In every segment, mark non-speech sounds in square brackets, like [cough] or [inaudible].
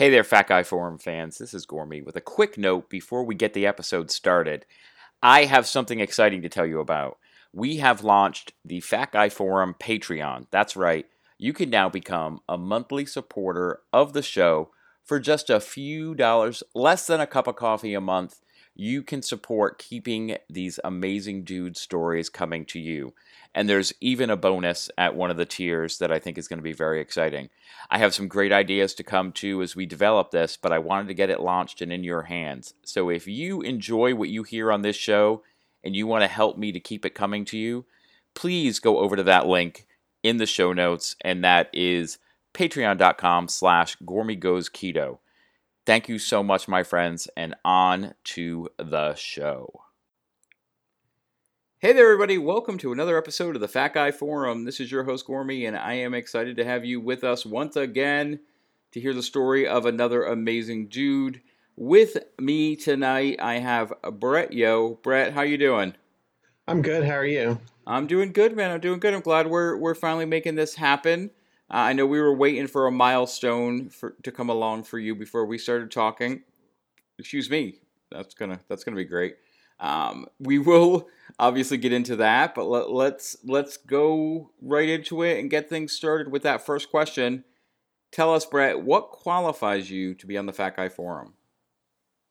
Hey there, Fat Guy Forum fans. This is Gormy with a quick note before we get the episode started. I have something exciting to tell you about. We have launched the Fat Guy Forum Patreon. That's right, you can now become a monthly supporter of the show for just a few dollars, less than a cup of coffee a month. You can support keeping these amazing dude stories coming to you. And there's even a bonus at one of the tiers that I think is going to be very exciting. I have some great ideas to come to as we develop this, but I wanted to get it launched and in your hands. So if you enjoy what you hear on this show and you want to help me to keep it coming to you, please go over to that link in the show notes, and that is patreon.com slash keto. Thank you so much, my friends, and on to the show. Hey there, everybody. Welcome to another episode of the Fat Guy Forum. This is your host, Gormy, and I am excited to have you with us once again to hear the story of another amazing dude. With me tonight, I have Brett Yoh. Brett, how you doing? I'm good. How are you? I'm doing good, man. I'm doing good. I'm glad we're we're finally making this happen. Uh, I know we were waiting for a milestone for to come along for you before we started talking. Excuse me. That's gonna that's gonna be great. Um, we will obviously get into that, but let, let's let's go right into it and get things started with that first question. Tell us, Brett, what qualifies you to be on the Fat Guy Forum?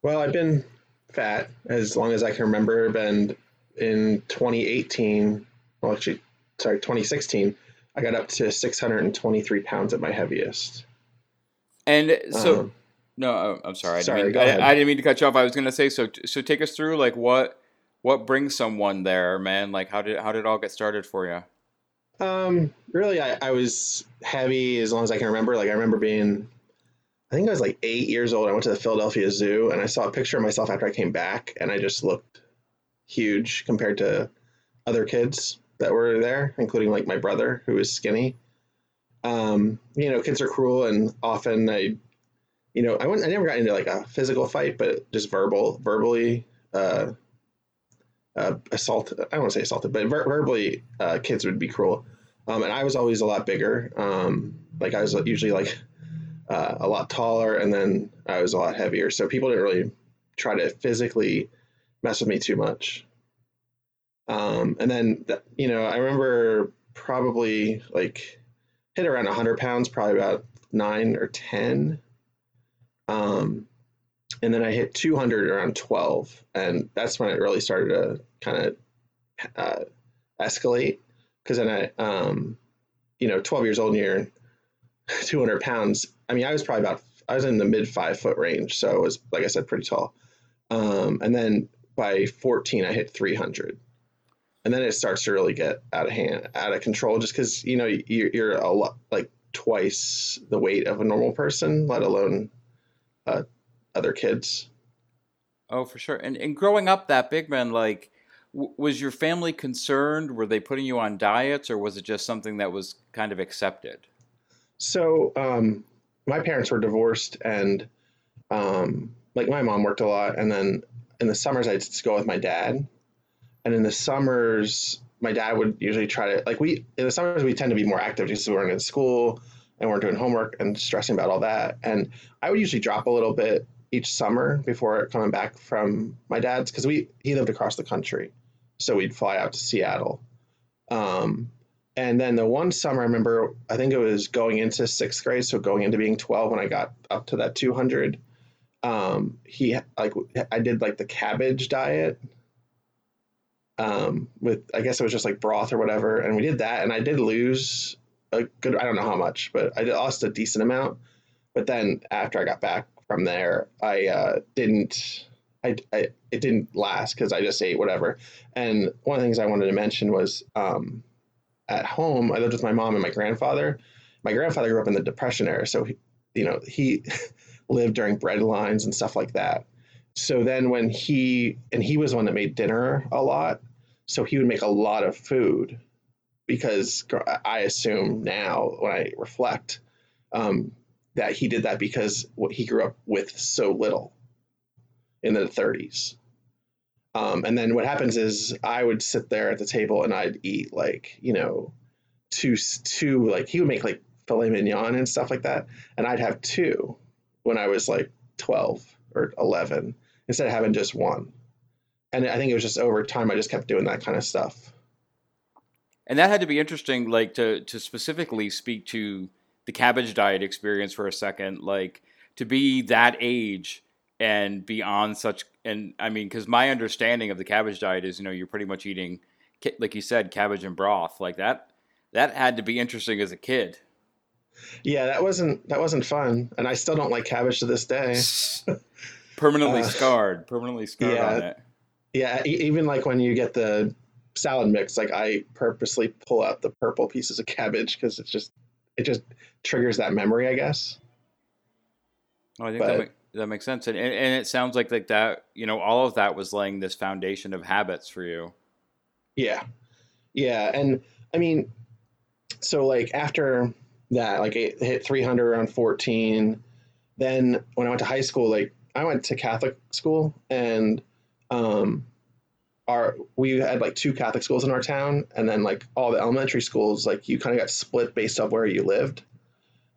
Well, I've been fat as long as I can remember. and in 2018, well, actually, sorry, 2016. I got up to 623 pounds at my heaviest. And so, um, no, I'm sorry. I sorry, didn't mean, I, I, didn't mean to cut you off. I was going to say so. So take us through like what what brings someone there, man. Like how did how did it all get started for you? Um, really, I, I was heavy as long as I can remember. Like I remember being, I think I was like eight years old. I went to the Philadelphia Zoo and I saw a picture of myself after I came back, and I just looked huge compared to other kids that were there, including like my brother who was skinny. Um, you know, kids are cruel, and often I you know, I went, I never got into like a physical fight, but just verbal, verbally, uh, uh. I don't want to say assaulted, but ver- verbally, uh, kids would be cruel. Um, and I was always a lot bigger. Um, like I was usually like uh, a lot taller, and then I was a lot heavier. So people didn't really try to physically mess with me too much. Um, and then, you know, I remember probably like hit around 100 pounds, probably about nine or 10 um, and then I hit 200 around 12, and that's when it really started to kind of uh, escalate. Because then I, um, you know, 12 years old and you're [laughs] 200 pounds. I mean, I was probably about I was in the mid five foot range, so it was like I said, pretty tall. Um, and then by 14, I hit 300, and then it starts to really get out of hand, out of control, just because you know you're, you're a lot like twice the weight of a normal person, let alone uh, other kids. Oh, for sure. And and growing up that big man, like, w- was your family concerned? Were they putting you on diets, or was it just something that was kind of accepted? So, um, my parents were divorced, and um, like my mom worked a lot, and then in the summers I'd just go with my dad, and in the summers my dad would usually try to like we in the summers we tend to be more active because we weren't in school and we're doing homework and stressing about all that. And I would usually drop a little bit each summer before coming back from my dad's because we he lived across the country, so we'd fly out to Seattle. Um, and then the one summer, I remember, I think it was going into sixth grade, so going into being twelve when I got up to that two hundred. Um, he like I did like the cabbage diet. Um, with I guess it was just like broth or whatever, and we did that, and I did lose a good I don't know how much, but I lost a decent amount. But then after I got back from there, I uh, didn't. I, I it didn't last because I just ate whatever. And one of the things I wanted to mention was um, at home I lived with my mom and my grandfather. My grandfather grew up in the Depression era, so he, you know he [laughs] lived during bread lines and stuff like that. So then when he and he was one that made dinner a lot, so he would make a lot of food because I assume now when I reflect um, that he did that because what he grew up with so little in the 30s. Um, and then what happens is I would sit there at the table and I'd eat like you know two two like he would make like filet mignon and stuff like that, and I'd have two when I was like 12 or 11 instead of having just one. And I think it was just over time I just kept doing that kind of stuff. And that had to be interesting, like to to specifically speak to the cabbage diet experience for a second, like to be that age and be on such and I mean, because my understanding of the cabbage diet is, you know, you're pretty much eating, like you said, cabbage and broth, like that. That had to be interesting as a kid. Yeah, that wasn't that wasn't fun, and I still don't like cabbage to this day. [laughs] permanently uh, scarred, permanently scarred yeah, on it. Yeah, even like when you get the salad mix, like I purposely pull out the purple pieces of cabbage because it's just it just triggers that memory, I guess. Oh, I think but, that, make, that makes sense, and, and and it sounds like like that. You know, all of that was laying this foundation of habits for you. Yeah, yeah, and I mean, so like after that, like it hit 300 around 14. Then when I went to high school, like I went to Catholic school and um, our we had like two Catholic schools in our town, and then like all the elementary schools, like you kind of got split based off where you lived.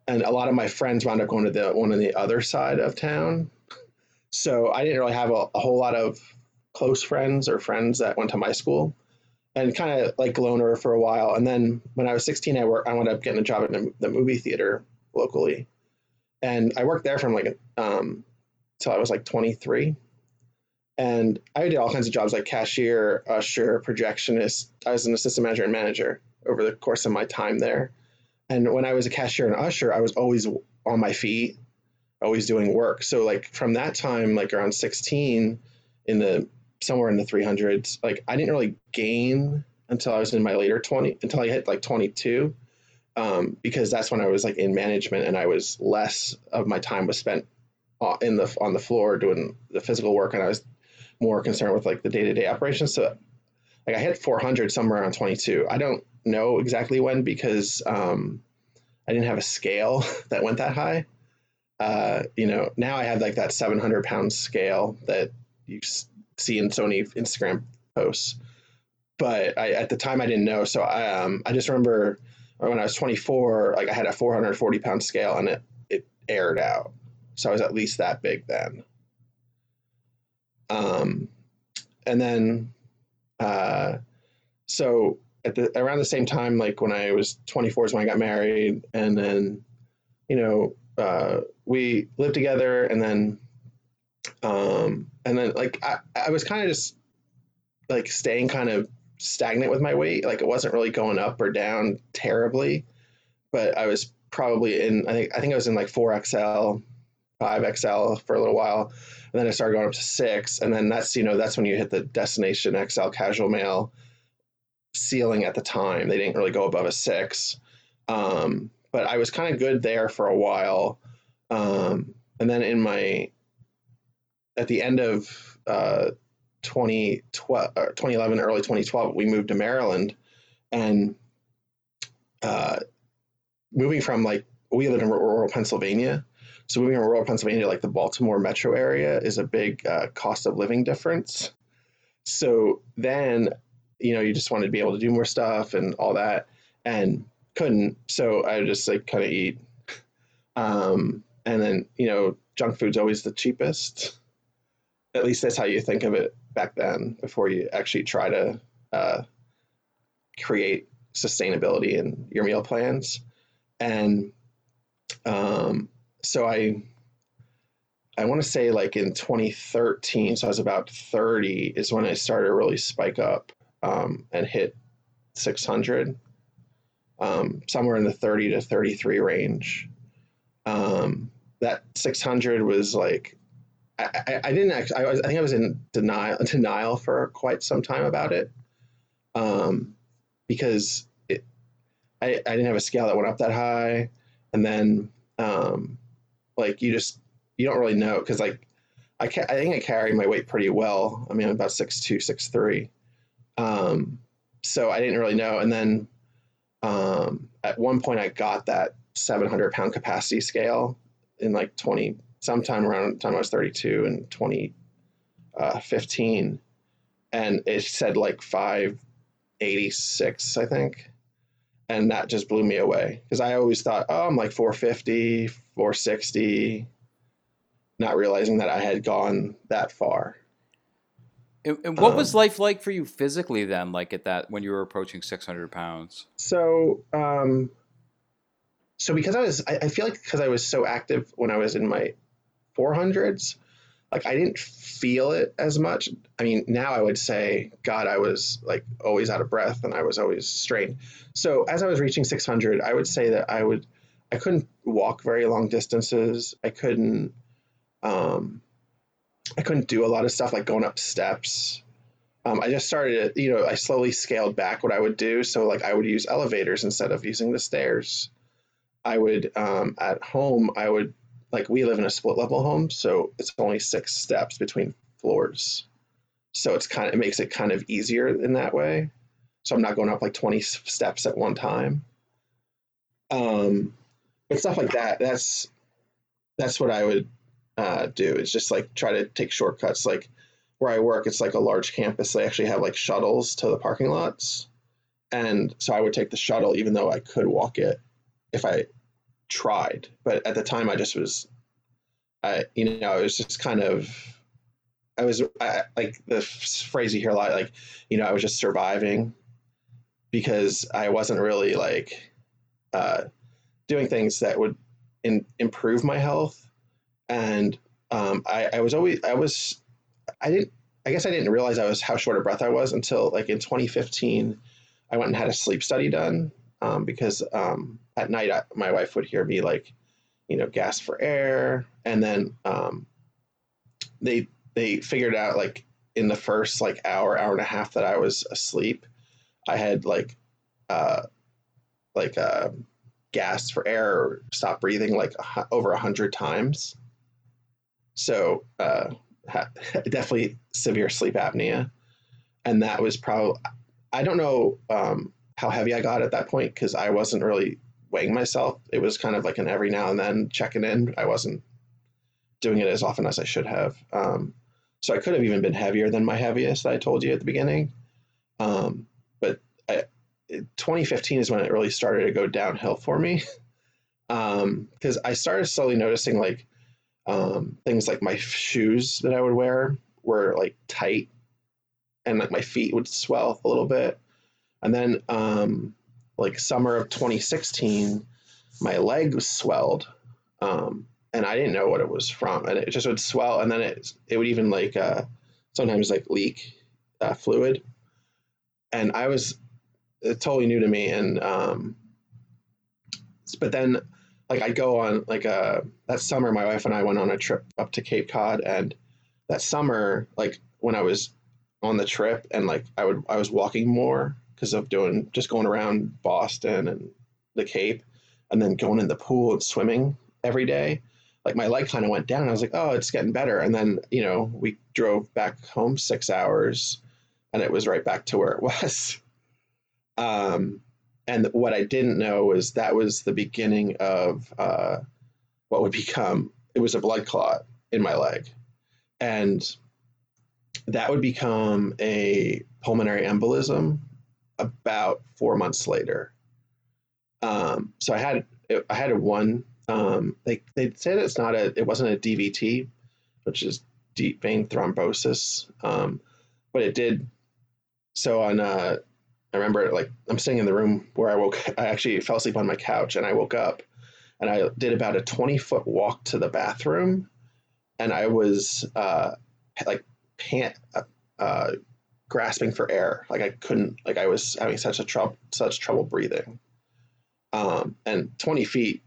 And a lot of my friends wound up going to the one on the other side of town. So I didn't really have a, a whole lot of close friends or friends that went to my school and kind of like loner for a while. And then when I was 16, I worked, I wound up getting a job in the movie theater locally. And I worked there from like, um, till I was like 23. And I did all kinds of jobs like cashier, usher, projectionist. I was an assistant manager and manager over the course of my time there. And when I was a cashier and usher, I was always on my feet, always doing work. So like from that time, like around 16 in the somewhere in the 300s. Like I didn't really gain until I was in my later 20 until I hit like 22 um, because that's when I was like in management and I was less of my time was spent in the on the floor doing the physical work and I was more concerned with like the day-to-day operations so like I hit 400 somewhere around 22 I don't know exactly when because um, I didn't have a scale [laughs] that went that high uh, you know now I have like that 700 pound scale that you see in Sony Instagram posts. But I, at the time, I didn't know. So I, um, I just remember when I was 24, like I had a 440 pound scale and it, it aired out. So I was at least that big then. Um, and then, uh, so at the around the same time, like when I was 24 is when I got married, and then, you know, uh, we lived together, and then um, and then like I, I was kind of just like staying kind of stagnant with my weight. Like it wasn't really going up or down terribly, but I was probably in. I think I think I was in like four XL, five XL for a little while, and then I started going up to six, and then that's you know that's when you hit the destination XL casual male ceiling at the time. They didn't really go above a six, um, but I was kind of good there for a while. Um, and then in my at the end of uh, 2012, uh, 2011, early 2012, we moved to Maryland, and uh, moving from like we lived in rural Pennsylvania, so moving from rural Pennsylvania, like the Baltimore metro area, is a big uh, cost of living difference. So then, you know, you just wanted to be able to do more stuff and all that, and couldn't. So I just like kind of eat, um, and then you know, junk food's always the cheapest at least that's how you think of it back then before you actually try to uh, create sustainability in your meal plans and um, so i i want to say like in 2013 so i was about 30 is when i started to really spike up um, and hit 600 um, somewhere in the 30 to 33 range. Um, that 600 was like I, I, didn't actually. I, was, I think I was in denial [laughs] denial for quite some time about it, um, because it, I, I didn't have a scale that went up that high, and then um, like you just you don't really know because like I ca- I think I carry my weight pretty well. I mean, I'm about six two, six three, um, so I didn't really know. And then um, at one point, I got that 700 pound capacity scale in like 20 sometime around the time I was 32 and 2015. Uh, and it said like 586, I think. And that just blew me away because I always thought, oh, I'm like 450, 460. not realizing that I had gone that far. And, and what um, was life like for you physically then, like at that when you were approaching 600 pounds? So, um, so because I was, I, I feel like because I was so active when I was in my 400s, like I didn't feel it as much. I mean, now I would say, God, I was like always out of breath and I was always strained. So as I was reaching 600, I would say that I would, I couldn't walk very long distances. I couldn't, um, I couldn't do a lot of stuff like going up steps. Um, I just started, you know, I slowly scaled back what I would do. So like I would use elevators instead of using the stairs. I would um, at home, I would like we live in a split level home, so it's only six steps between floors. So it's kind of it makes it kind of easier in that way. So I'm not going up like 20 steps at one time. Um, but stuff like that. That's that's what I would uh, do is just like try to take shortcuts. Like where I work, it's like a large campus. They actually have like shuttles to the parking lots. And so I would take the shuttle, even though I could walk it if I tried. But at the time, I just was, I, you know, I was just kind of, I was I, like the phrase you hear a lot, like, you know, I was just surviving because I wasn't really like uh, doing things that would in, improve my health and um, I, I was always I was I didn't I guess I didn't realize I was how short of breath I was until like in 2015 I went and had a sleep study done um, because um, at night I, my wife would hear me like you know gasp for air. And then um, they they figured out like in the first like hour hour and a half that I was asleep I had like uh like uh gas for air or stop breathing like over a hundred times. So uh, [laughs] definitely severe sleep apnea, and that was probably I don't know um, how heavy I got at that point because I wasn't really weighing myself. It was kind of like an every now and then checking in. I wasn't doing it as often as I should have. Um, so I could have even been heavier than my heaviest I told you at the beginning. Um, but I, 2015 is when it really started to go downhill for me because [laughs] um, I started slowly noticing like um, things like my shoes that I would wear were like tight and like my feet would swell a little bit. And then um, like summer of 2016, my leg swelled. Um, and I didn't know what it was from. And it just would swell and then it, it would even like uh, sometimes like leak uh, fluid. And I was totally new to me. And um, but then like I'd go on like uh, that summer my wife and I went on a trip up to Cape Cod and that summer like when I was on the trip and like I would I was walking more because of doing just going around Boston and the Cape and then going in the pool and swimming every day. Like my leg kind of went down. I was like oh it's getting better. And then you know we drove back home 6 hours and it was right back to where it [laughs] was. Um and what I didn't know was that was the beginning of uh, what would become it was a blood clot in my leg, and that would become a pulmonary embolism about four months later. Um, so I had I had a one. Um, they they said it's not a it wasn't a DVT, which is deep vein thrombosis, um, but it did. So on uh, I remember like I'm sitting in the room where I woke. I actually fell asleep on my couch, and I woke up, and I did about a 20 foot walk to the bathroom, and I was uh, like pant, uh, uh, grasping for air. Like I couldn't. Like I was having such a trouble, such trouble breathing. Um, and 20 feet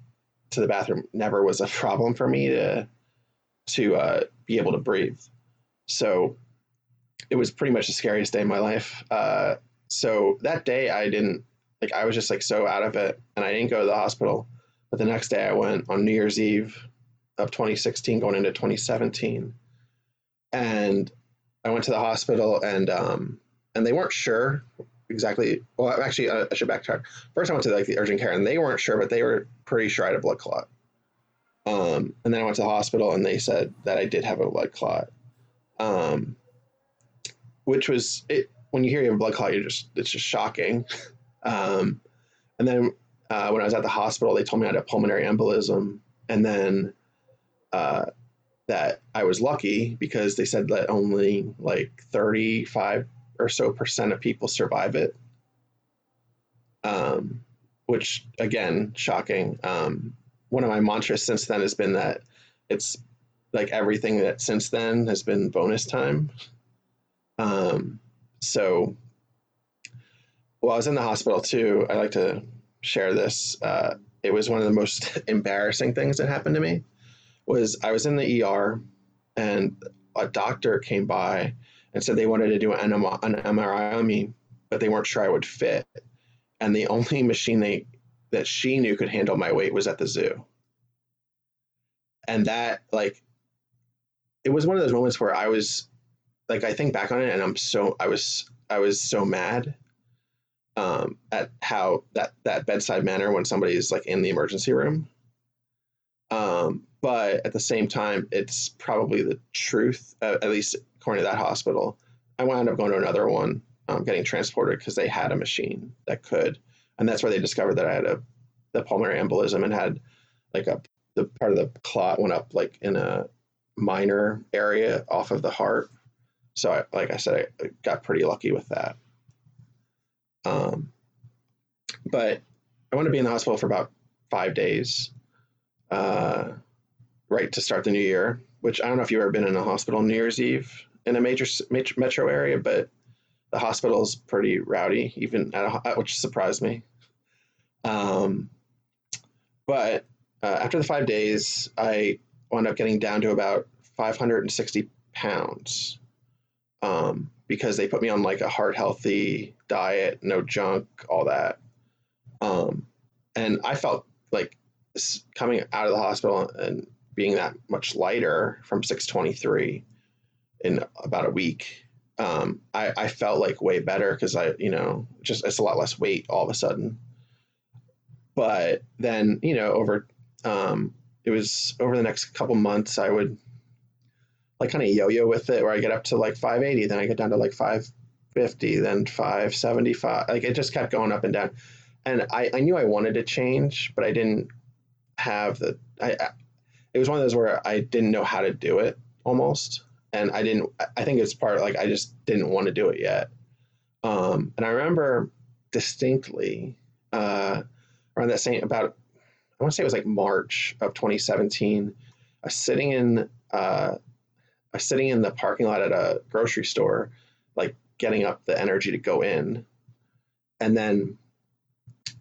to the bathroom never was a [laughs] problem for me to to uh, be able to breathe. So it was pretty much the scariest day of my life. Uh, so that day I didn't like I was just like so out of it and I didn't go to the hospital. But the next day I went on New Year's Eve of 2016 going into 2017. And I went to the hospital and um and they weren't sure exactly well actually uh, I should backtrack. First I went to like the urgent care and they weren't sure but they were pretty sure I had a blood clot. Um, and then I went to the hospital and they said that I did have a blood clot. Um, which was it when you hear you have a blood clot, you're just it's just shocking. [laughs] Um, and then uh, when I was at the hospital, they told me I had a pulmonary embolism, and then uh, that I was lucky because they said that only like 35 or so percent of people survive it. Um, which again, shocking. Um, one of my mantras since then has been that it's like everything that since then has been bonus time. Um, so while I was in the hospital too, I like to share this. Uh, it was one of the most [laughs] embarrassing things that happened to me. Was I was in the ER, and a doctor came by and said they wanted to do an, an MRI on me, but they weren't sure I would fit. And the only machine they that she knew could handle my weight was at the zoo. And that like it was one of those moments where I was like I think back on it and I'm so I was I was so mad um, at how that that bedside manner when somebody's like in the emergency room. Um, but at the same time, it's probably the truth, uh, at least according to that hospital. I wound up going to another one, um, getting transported because they had a machine that could, and that's where they discovered that I had a the pulmonary embolism and had like a the part of the clot went up like in a minor area off of the heart. So, I, like I said, I got pretty lucky with that. Um, but I want to be in the hospital for about five days, uh, right to start the new year. Which I don't know if you've ever been in a hospital New Year's Eve in a major, metro area, but the hospital is pretty rowdy, even at a, which surprised me. Um, but uh, after the five days, I wound up getting down to about 560 pounds um, because they put me on like a heart healthy diet, no junk, all that. Um, and I felt like coming out of the hospital and being that much lighter from 623 in about a week. Um, I, I felt like way better because I, you know, just it's a lot less weight all of a sudden. But then, you know, over um, it was over the next couple months, I would like kind of yo-yo with it, where I get up to like 580, then I get down to like 550, then 575. Like it just kept going up and down, and I, I knew I wanted to change, but I didn't have the. I, I it was one of those where I didn't know how to do it almost, and I didn't. I think it's part like I just didn't want to do it yet. Um, and I remember distinctly uh, around that same about I want to say it was like March of 2017. I was sitting in uh, I was sitting in the parking lot at a grocery store, like getting up the energy to go in, and then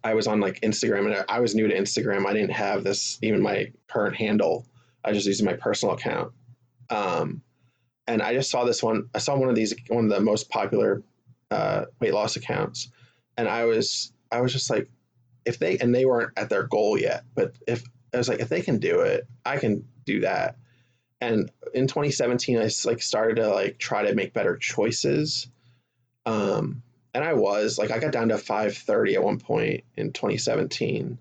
I was on like Instagram, and I was new to Instagram. I didn't have this even my current handle. I just used my personal account, um, and I just saw this one. I saw one of these one of the most popular uh, weight loss accounts, and I was I was just like, if they and they weren't at their goal yet, but if I was like, if they can do it, I can do that. And in 2017, I like started to like try to make better choices. Um, and I was like, I got down to 530 at one point in 2017,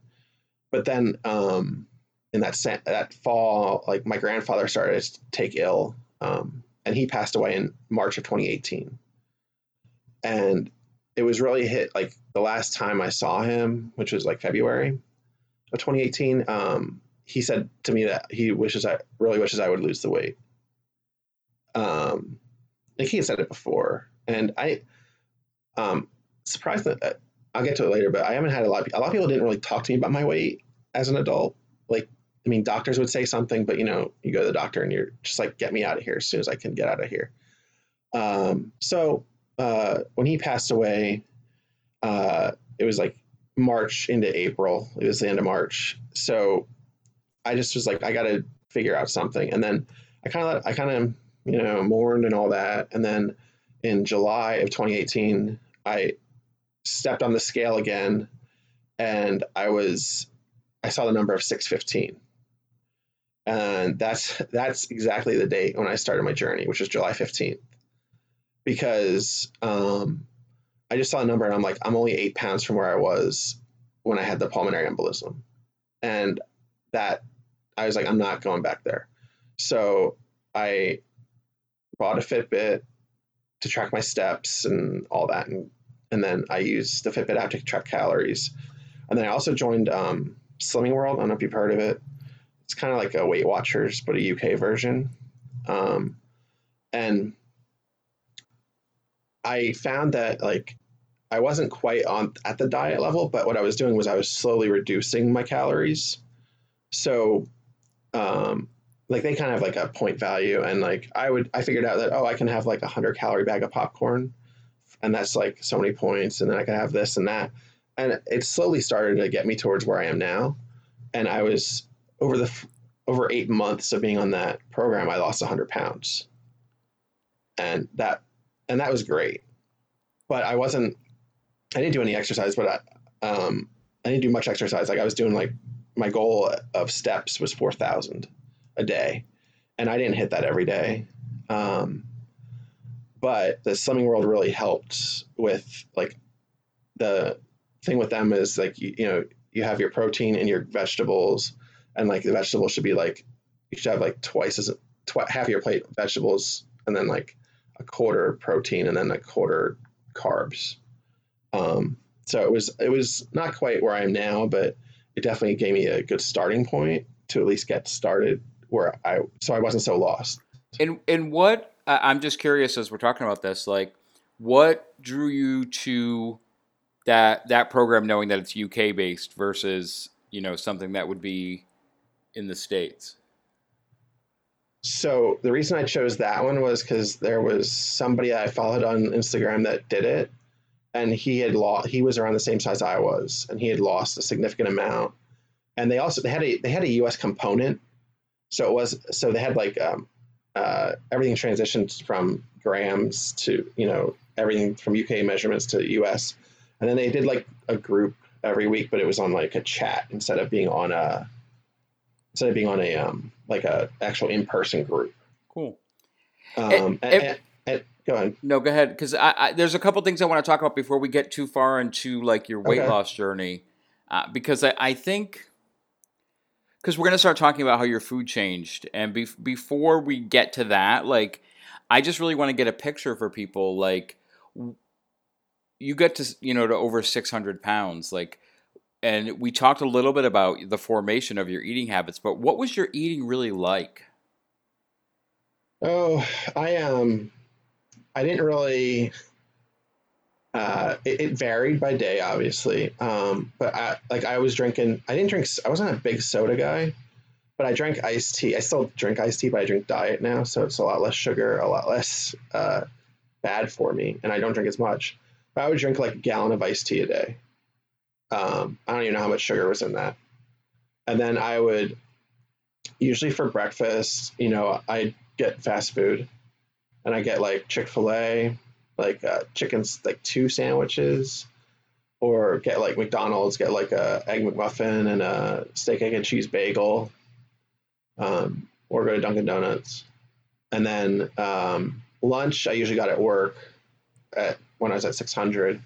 but then um, in that that fall, like my grandfather started to take ill, um, and he passed away in March of 2018. And it was really hit like the last time I saw him, which was like February of 2018. Um, he said to me that he wishes I really wishes I would lose the weight. Um, like he had said it before, and I, um, surprised that uh, I'll get to it later, but I haven't had a lot. Of, a lot of people didn't really talk to me about my weight as an adult. Like, I mean, doctors would say something, but you know, you go to the doctor and you're just like, get me out of here as soon as I can get out of here. Um, so uh, when he passed away, uh, it was like March into April. It was the end of March. So I just was like, I got to figure out something. And then I kind of, I kind of, you know, mourned and all that. And then in July of 2018, I stepped on the scale again, and I was, I saw the number of 615. And that's that's exactly the date when I started my journey, which was July 15th because um, I just saw a number and I'm like, I'm only eight pounds from where I was when I had the pulmonary embolism. And that I was like, I'm not going back there. So I bought a Fitbit to track my steps and all that. And, and then I used the Fitbit app to track calories. And then I also joined um, Slimming World. I don't know if you've heard of it. it's kind of like a Weight Watchers, but a UK version. Um, and I found that like I wasn't quite on at the diet level, but what I was doing was I was slowly reducing my calories. So, um, like they kind of have like a point value, and like I would I figured out that oh I can have like a hundred calorie bag of popcorn, and that's like so many points, and then I can have this and that, and it slowly started to get me towards where I am now, and I was over the over eight months of being on that program, I lost hundred pounds, and that and that was great, but I wasn't I didn't do any exercise, but I um I didn't do much exercise. Like I was doing like my goal of steps was four thousand a day, and I didn't hit that every day. Um, but the Slimming World really helped with like the thing with them is like you, you know you have your protein and your vegetables, and like the vegetables should be like you should have like twice as tw- half your plate vegetables, and then like a quarter protein, and then a quarter carbs. Um, so it was it was not quite where I am now, but it definitely gave me a good starting point to at least get started where I so I wasn't so lost. And and what I'm just curious as we're talking about this, like what drew you to that that program, knowing that it's UK based versus you know something that would be in the states. So the reason I chose that one was because there was somebody I followed on Instagram that did it, and he had lost. He was around the same size I was, and he had lost a significant amount. And they also they had a they had a U.S. component, so it was so they had like um, uh, everything transitioned from grams to you know everything from UK measurements to US, and then they did like a group every week, but it was on like a chat instead of being on a instead of being on a um like a actual in person group. Cool. Um, and, and, and, and, go ahead. No, go ahead, because I, I, there's a couple things I want to talk about before we get too far into like your weight Okay. loss journey, uh, because I, I think because we're gonna start talking about how your food changed, and bef- before we get to that, like I just really want to get a picture for people, like you get to you know to over 600 pounds, like. And we talked a little bit about the formation of your eating habits, but what was your eating really like? Oh, I um, I didn't really. Uh, it, it varied by day, obviously. Um, but I like I was drinking. I didn't drink. I wasn't a big soda guy, but I drank iced tea. I still drink iced tea, but I drink diet now, so it's a lot less sugar, a lot less uh, bad for me, and I don't drink as much. But I would drink like a gallon of iced tea a day. Um, I don't even know how much sugar was in that. And then I would usually for breakfast, you know, I get fast food, and I get like Chick Fil A, like uh, chickens, like two sandwiches, or get like McDonald's, get like a egg McMuffin and a steak egg and cheese bagel, um, or go to Dunkin' Donuts, and then um, lunch I usually got at work at when I was at six hundred,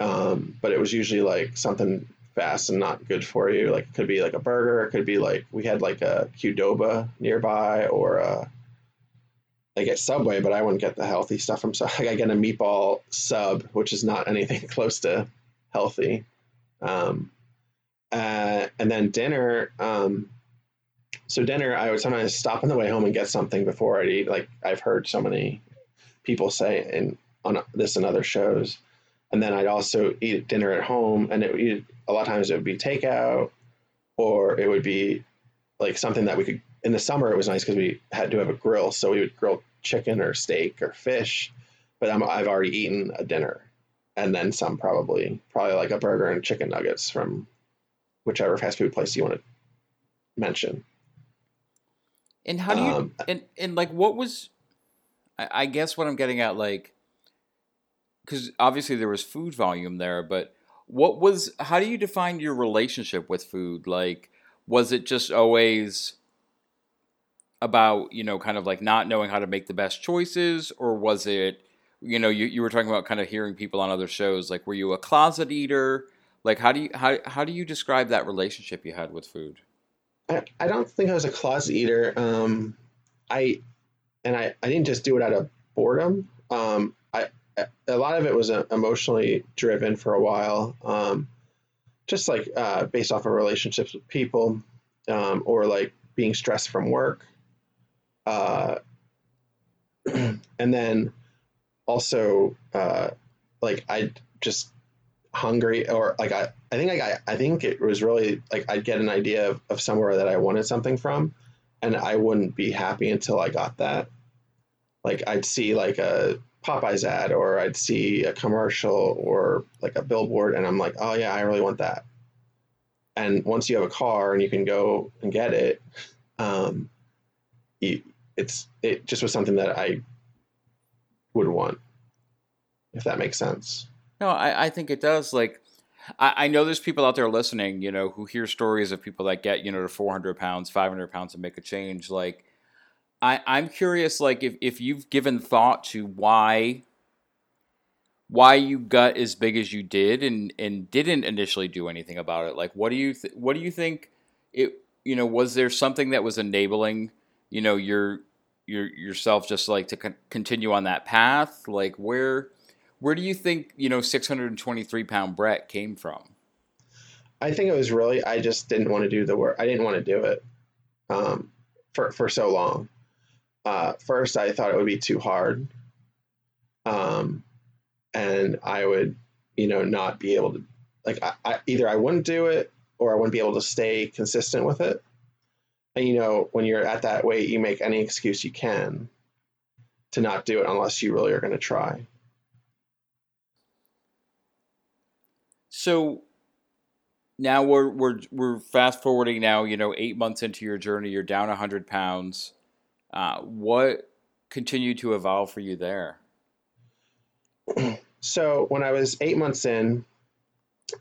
um, but it was usually like something fast and not good for you. Like it could be like a burger. It could be like we had like a Qdoba nearby or a like at Subway, but I wouldn't get the healthy stuff from. Like [laughs] I get a meatball sub, which is not anything [laughs] close to healthy. Um, uh, and then dinner. Um, so dinner, I would sometimes stop on the way home and get something before I'd eat. Like I've heard so many people say in on this and other shows. And then I'd also eat dinner at home, and it a lot of times it would be takeout, or it would be like something that we could. In the summer, it was nice because we had to have a grill, so we would grill chicken or steak or fish. But I'm, I've already eaten a dinner, and then some probably, probably like a burger and chicken nuggets from whichever fast food place you want to mention. And how do you Um, and and like what was I, I guess what I'm getting at like because obviously there was food volume there, but what was how do you define your relationship with food? Like was it just always about, you know, kind of like not knowing how to make the best choices or was it you know, you, you were talking about kind of hearing people on other shows, like were you a closet eater? Like how do you how how do you describe that relationship you had with food? I, I don't think I was a closet eater. Um, I and I, I didn't just do it out of boredom. Um, I a lot of it was uh, emotionally driven for a while. Um, just like uh, based off of relationships with people. um, or like being stressed from work. Uh, [clears throat] and then also uh, like I just hungry or like I, I think like I, I think it was really like I'd get an idea of, of somewhere that I wanted something from and I wouldn't be happy until I got that. Like I'd see like a Popeyes ad or I'd see a commercial or like a billboard and I'm like, oh yeah, I really want that. And once you have a car and you can go and get it, um, you, it's it just was something that I would want, if that makes sense. No, I, I think it does. Like, I, I know there's people out there listening, you know, who hear stories of people that get, you know, to 400 pounds, 500 pounds and make a change. Like, I, I'm curious, like, if, if you've given thought to why why you got as big as you did and and didn't initially do anything about it like what do you th- what do you think it you know was there something that was enabling you know your your yourself just like to con- continue on that path like where where do you think you know 623 pound brett came from? I think it was really i just didn't want to do the work i didn't want to do it um, for, for so long. Uh, first i thought it would be too hard um, and i would you know not be able to like I, I, either i wouldn't do it or i wouldn't be able to stay consistent with it you know, when you're at that weight, you make any excuse you can to not do it unless you really are going to try. So now we're we're we're fast forwarding now. You know, eight months into your journey, you're down hundred pounds. Uh, what continued to evolve for you there? [clears throat] so when I was eight months in,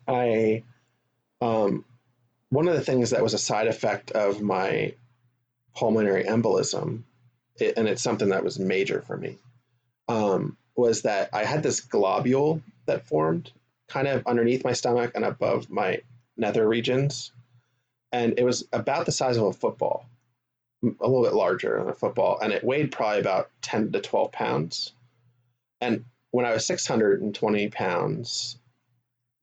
I um, one of the things that was a side effect of my pulmonary embolism, it, and it's something that was major for me, um, was that I had this globule that formed kind of underneath my stomach and above my nether regions. And it was about the size of a football, a little bit larger than a football. And it weighed probably about 10 to 12 pounds. And when I was 620 pounds,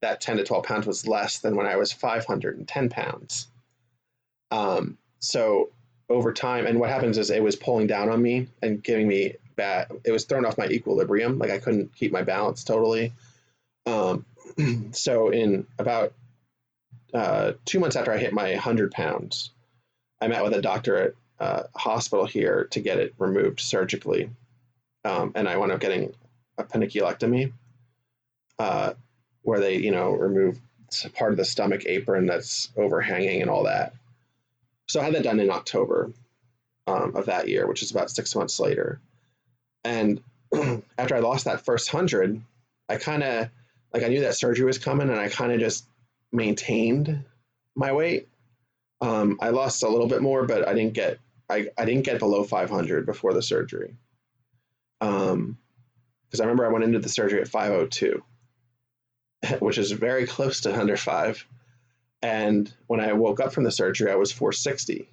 that 10 to 12 pounds was less than when I was 510 pounds. Um, so over time, and what happens is it was pulling down on me and giving me bad, it was throwing off my equilibrium. Like I couldn't keep my balance totally. Um, [clears throat] so in about uh, two months after I hit my 100 pounds, I met with a doctor at a uh, hospital here to get it removed surgically. Um, and I wound up getting a paniculectomy. Uh, where they, you know, remove part of the stomach apron that's overhanging and all that. So I had that done in October um, of that year, which is about six months later. And [clears throat] after I lost that first hundred, I kind of like I knew that surgery was coming, and I kind of just maintained my weight. Um, I lost a little bit more, but I didn't get I, I didn't get below 500 before the surgery. Um, because I remember I went into the surgery at 502, [laughs] which is very close to under five. And when I woke up from the surgery, I was 460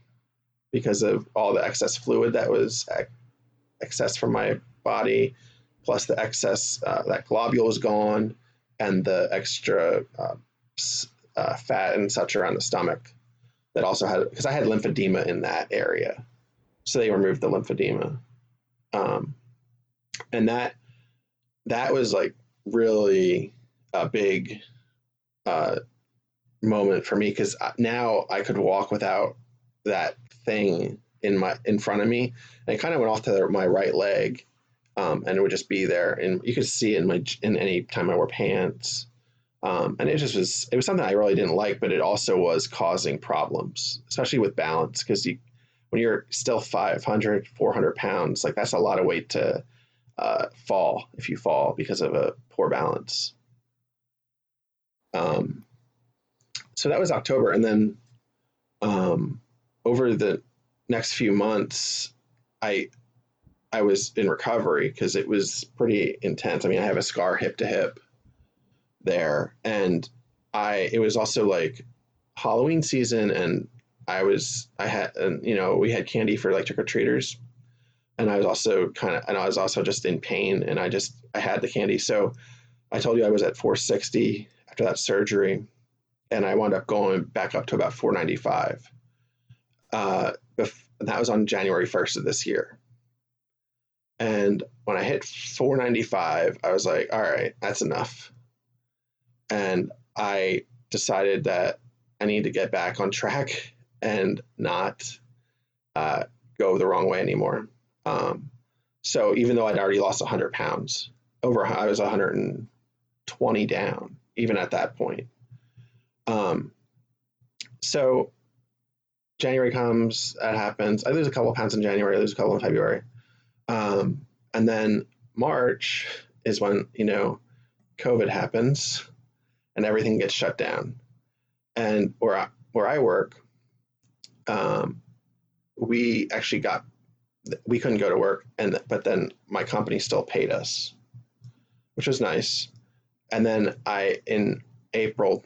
because of all the excess fluid that was excess from my body, plus the excess, uh, that globule was gone, and the extra uh, uh, fat and such around the stomach that also had, because I had lymphedema in that area. So they removed the lymphedema. Um, and that, that was like really a big uh, moment for me because now I could walk without that thing in my in front of me. And it kind of went off to my right leg, um, and it would just be there, and you could see it in my in any time I wore pants. Um, and it just was it was something I really didn't like, but it also was causing problems, especially with balance because you when you're still 500 400 pounds like that's a lot of weight to uh, fall if you fall because of a poor balance um, so that was October, and then um, over the next few months, I I was in recovery because it was pretty intense. I mean, I have a scar hip to hip there, and I it was also like Halloween season, and I was I had and you know we had candy for like trick or treaters, and I was also kind of and I was also just in pain, and I just I had the candy. So I told you I was at 460 after that surgery, and I wound up going back up to about 495. uh, that was on January 1st of this year. And when I hit 495, I was like, all right, that's enough. And I decided that I need to get back on track and not uh, go the wrong way anymore. Um, so even though I'd already lost 100 pounds, over I was 120 down even at that point. Um, so January comes, that happens. I lose a couple of pounds in January, I lose a couple in February. Um, and then March is when, you know, COVID happens and everything gets shut down. And where I, where I work, um, we actually got, we couldn't go to work. And, but then my company still paid us, which was nice. And then I, in April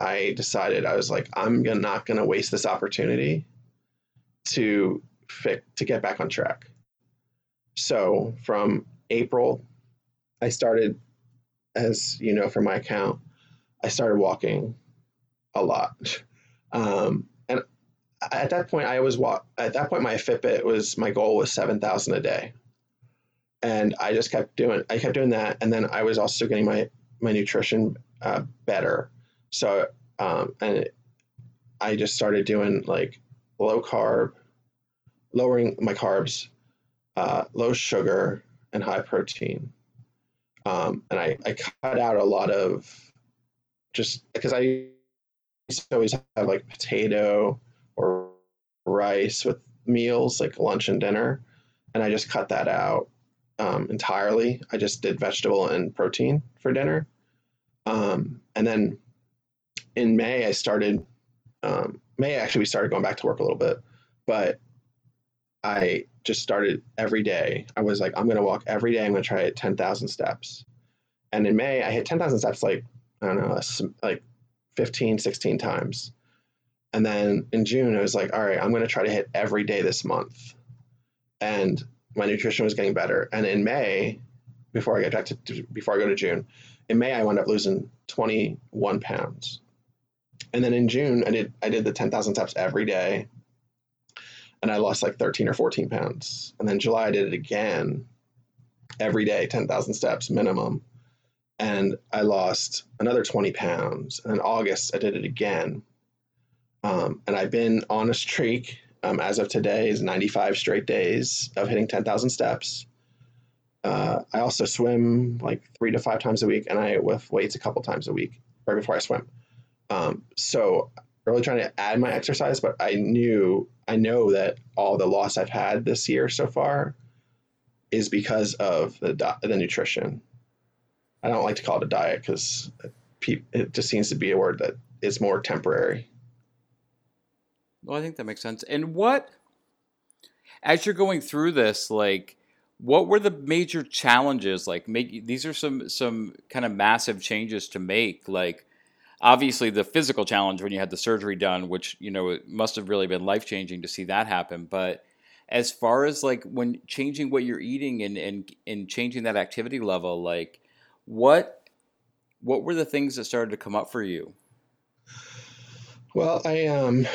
I decided I was like, I'm gonna, not going to waste this opportunity to fix to get back on track. So from April, I started, as you know, from my account, I started walking a lot. Um, and at that point, I was walk. At that point, my Fitbit was my goal was seven thousand a day, and I just kept doing. I kept doing that, and then I was also getting my my nutrition uh, better. So um, and I just started doing like low carb, lowering my carbs, uh, low sugar, and high protein. Um, and I, I cut out a lot of just because I used to always have like potato or rice with meals like lunch and dinner. And I just cut that out um, entirely. I just did vegetable and protein for dinner. Um, and then in May, I started, um, May actually, we started going back to work a little bit, but I just started every day. I was like, I'm going to walk every day. I'm going to try 10,000 steps. And in May, I hit 10,000 steps like, I don't know, like 15, 16 times. And then in June, I was like, all right, I'm going to try to hit every day this month. And my nutrition was getting better. And in May, before I get back to, before I go to June, in May, I wound up losing 21 pounds. And then in June, I did I did the 10,000 steps every day, and I lost like 13 or 14 pounds. And then July, I did it again, every day, 10,000 steps minimum, and I lost another 20 pounds. And then August, I did it again, um, and I've been on a streak. Um, as of today, is 95 straight days of hitting 10,000 steps. Uh, I also swim like three to five times a week, and I lift weights a couple times a week right before I swim. Um, so really trying to add my exercise, but I knew I know that all the loss I've had this year so far is because of the the nutrition. I don't like to call it a diet because it just seems to be a word that is more temporary. Well, I think that makes sense. And what, as you're going through this, like, what were the major challenges? Like, make these are some some kind of massive changes to make. Like, obviously the physical challenge when you had the surgery done, which you know it must have really been life changing to see that happen. But as far as like when changing what you're eating and and and changing that activity level, like what what were the things that started to come up for you? Well, I um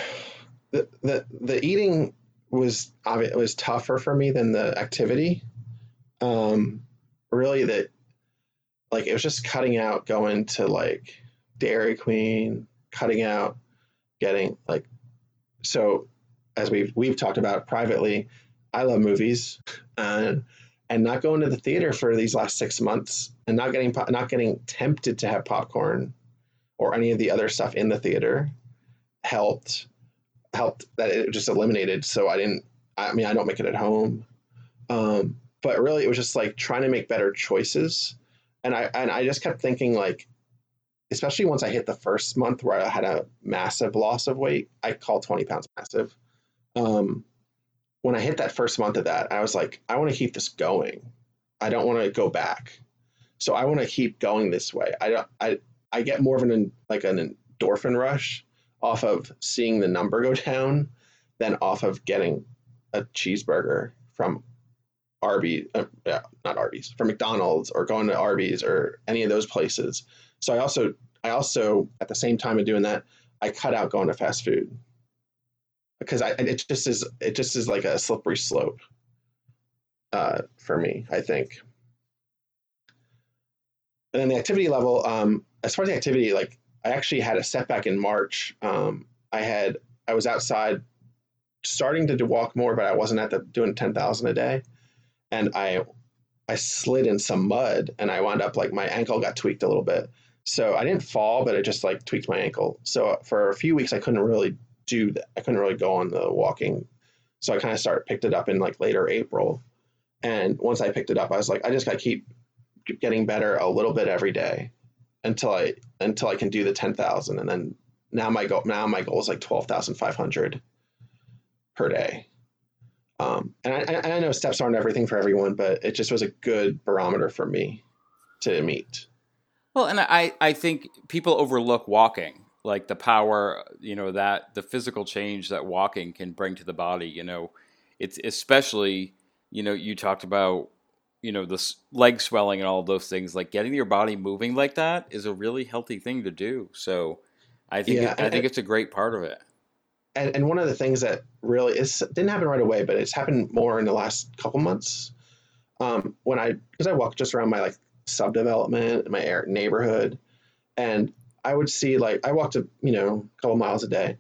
the the, the eating was it was tougher for me than the activity. Um, really, that like it was just cutting out going to like Dairy Queen, cutting out, getting like so as we've we've talked about privately, I love movies and and not going to the theater for these last six months and not getting not getting tempted to have popcorn or any of the other stuff in the theater helped helped that it just eliminated so I didn't I mean I don't make it at home um, but really it was just like trying to make better choices and I and I just kept thinking like especially once I hit the first month where I had a massive loss of weight. I call 20 pounds massive. Um, when I hit that first month of that, I was like, I want to keep this going. I don't want to go back. So I want to keep going this way. I don't, I, I get more of an, like an endorphin rush off of seeing the number go down than off of getting a cheeseburger from Arby's, uh, not Arby's, from McDonald's or going to Arby's or any of those places. So I also I also at the same time of doing that, I cut out going to fast food. because I it just is it just is like a slippery slope uh, for me. I think. And then the activity level, um, as far as the activity, like I actually had a setback in March. Um, I had I was outside starting to walk more, but I wasn't at the doing ten thousand a day, and I I slid in some mud and I wound up like my ankle got tweaked a little bit. So I didn't fall, but it just like tweaked my ankle. So for a few weeks I couldn't really do that. I couldn't really go on the walking. So I kind of started picked it up in like later April. And once I picked it up, I was like, I just got to keep getting better a little bit every day until I until I can do the ten thousand. And then now my goal now my goal is like twelve thousand five hundred per day. Um, and I, I know steps aren't everything for everyone, but it just was a good barometer for me to meet. Well, and I, I think people overlook walking, like the power, you know, that the physical change that walking can bring to the body. You know, it's especially, you know, you talked about, you know, the leg swelling and all those things. Like getting your body moving like that is a really healthy thing to do. So, I think yeah, it, I think it's a great part of it and, and one of the things that really is didn't happen right away, but it's happened more in the last couple months. Um, when I because I walk just around my like subdevelopment, my neighborhood, and I would see like I walked a you know a couple miles a day,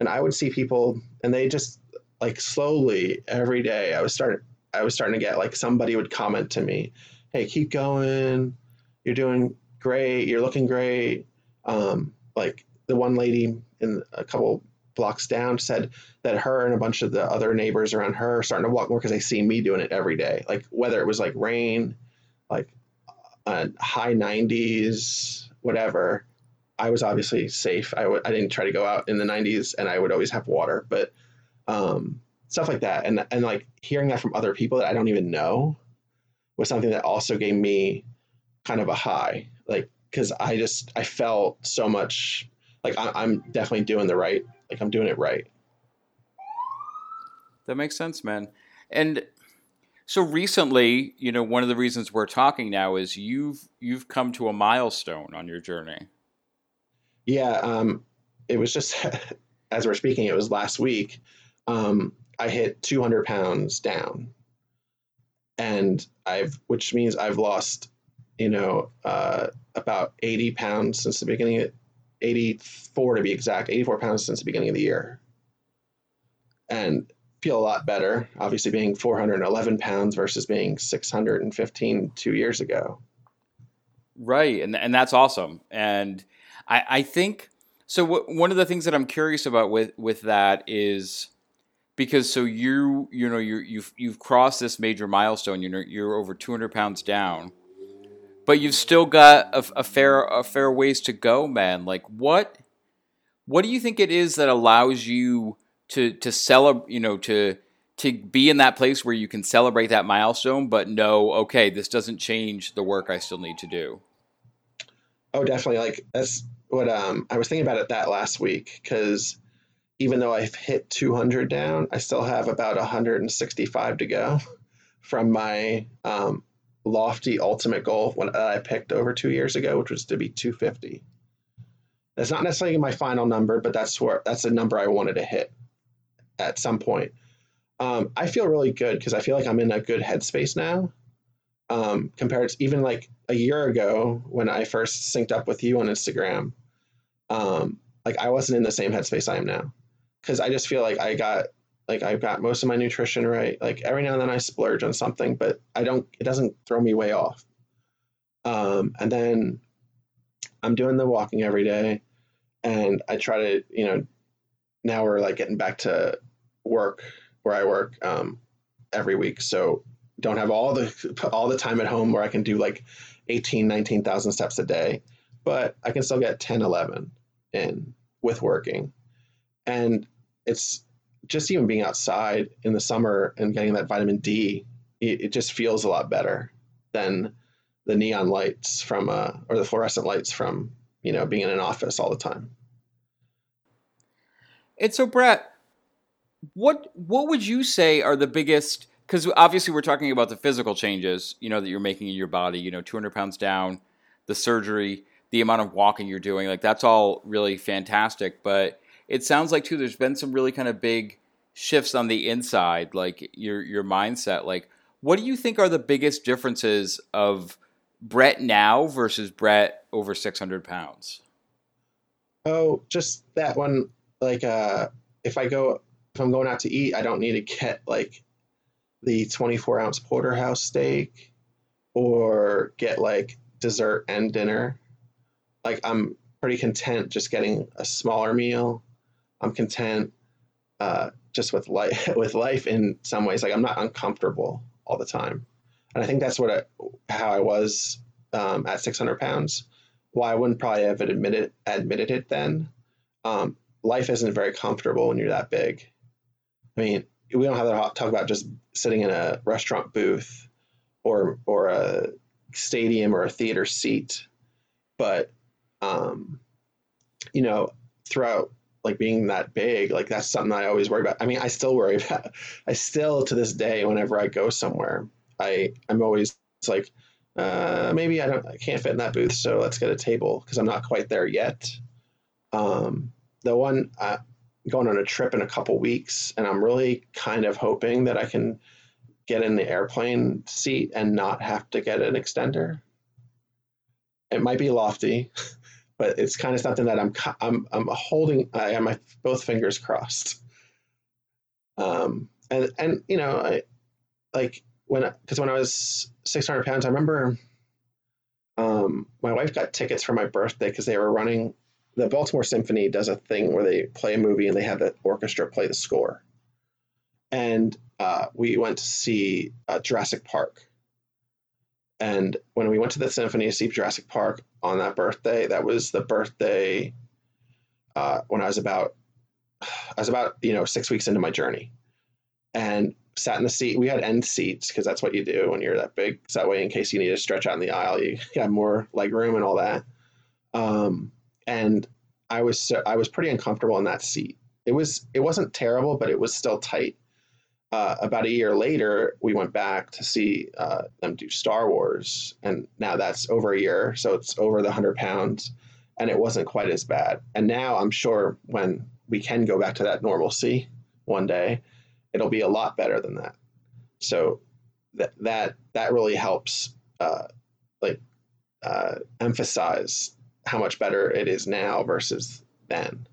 and I would see people and they just like slowly every day I was starting I was starting to get like somebody would comment to me, hey keep going, you're doing great, you're looking great. Um, like the one lady in a couple blocks down said that her and a bunch of the other neighbors around her are starting to walk more because they see me doing it every day. Like whether it was like rain, like uh, high 90s, whatever. I was obviously safe. I w- I didn't try to go out in the 90s and I would always have water, but um, stuff like that. And, and like hearing that from other people that I don't even know was something that also gave me kind of a high. Like, because I just, I felt so much like I, I'm definitely doing the right like I'm doing it right. That makes sense, man. And so recently, you know, one of the reasons we're talking now is you've you've come to a milestone on your journey. Yeah, um, it was just [laughs] as we're speaking, it was last week. Um, I hit 200 pounds down, and I've which means I've lost, you know, uh, about 80 pounds since the beginning of 84 to be exact, 84 pounds since the beginning of the year. And feel a lot better, obviously being 411 pounds versus being 615 two years ago. Right. And, and that's awesome. And I, I think so. W- one of the things that I'm curious about with, with that is because so you, you know, you you've, you've crossed this major milestone, you're, you're over 200 pounds down but you've still got a, a, fair a fair ways to go, man. Like what what do you think it is that allows you to to celebrate, you know, to to be in that place where you can celebrate that milestone, but know, okay, this doesn't change the work I still need to do. Oh, definitely. Like that's what um, I was thinking about it that last week because even though I've hit 200 down, I still have about 165 to go from my um, lofty ultimate goal when I picked over two years ago, which was to be 250. That's not necessarily my final number, but that's where that's a number I wanted to hit at some point. Um, I feel really good because I feel like I'm in a good headspace now. Um, compared to even like a year ago when I first synced up with you on Instagram, um, like I wasn't in the same headspace I am now because I just feel like I got like I've got most of my nutrition right. Like every now and then I splurge on something, but I don't. It doesn't throw me way off. Um, and then I'm doing the walking every day, and I try to, you know, now we're like getting back to work where I work um, every week. So don't have all the [laughs] all the time at home where I can do like 18, 19,000 steps a day, but I can still get 10, 11 in with working. And it's just even being outside in the summer and getting that vitamin D, it, it just feels a lot better than the neon lights from uh, or the fluorescent lights from you know being in an office all the time. And so, Brett, what what would you say are the biggest? Because obviously we're talking about the physical changes, you know, that you're making in your body. You know, 200 pounds down, the surgery, the amount of walking you're doing. Like that's all really fantastic. But it sounds like too there's been some really kind of big shifts on the inside, like your your mindset. Like, what do you think are the biggest differences of Brett now versus Brett over six hundred pounds? Oh, just that one. Like, uh, if I go, if I'm going out to eat, I don't need to get like the 24 ounce porterhouse steak or get like dessert and dinner. Like, I'm pretty content just getting a smaller meal. I'm content uh, just with life [laughs] with life in some ways. Like, I'm not uncomfortable all the time, and I think that's what I, how I was um, at 600 pounds why I wouldn't probably have admitted admitted it then. Um, life isn't very comfortable when you're that big. I mean, we don't have to talk about just sitting in a restaurant booth or or a stadium or a theater seat, but um, you know, throughout like being that big, like that's something I always worry about. I mean, I still worry about. [laughs] I still to this day, whenever I go somewhere, I I'm always like, uh, maybe I don't, I can't fit in that booth, so let's get a table because I'm not quite there yet. Um, the one uh, going on a trip in a couple weeks, and I'm really kind of hoping that I can get in the airplane seat and not have to get an extender. It might be lofty, [laughs] but it's kind of something that I'm I'm I'm holding. I have my both fingers crossed. Um, and and you know, I like when because when I was 600 pounds, I remember um, my wife got tickets for my birthday because they were running. The Baltimore Symphony does a thing where they play a movie and they have the orchestra play the score. And uh, we went to see uh, Jurassic Park. And when we went to the symphony to see Jurassic Park on that birthday, that was the birthday uh, when I was about, I was about you know six weeks into my journey, and sat in the seat. We had end seats because that's what you do when you're that big. So that way, in case you need to stretch out in the aisle, you [laughs] have more leg room and all that. Um, and I was so, I was pretty uncomfortable in that seat. It was it wasn't terrible, but it was still tight. Uh, about a year later, we went back to see uh, them do Star Wars, and now that's over a year, so it's over the hundred pounds, and it wasn't quite as bad. And now I'm sure when we can go back to that normalcy one day, it'll be a lot better than that. So that that that really helps uh, like uh, emphasize how much better it is now versus then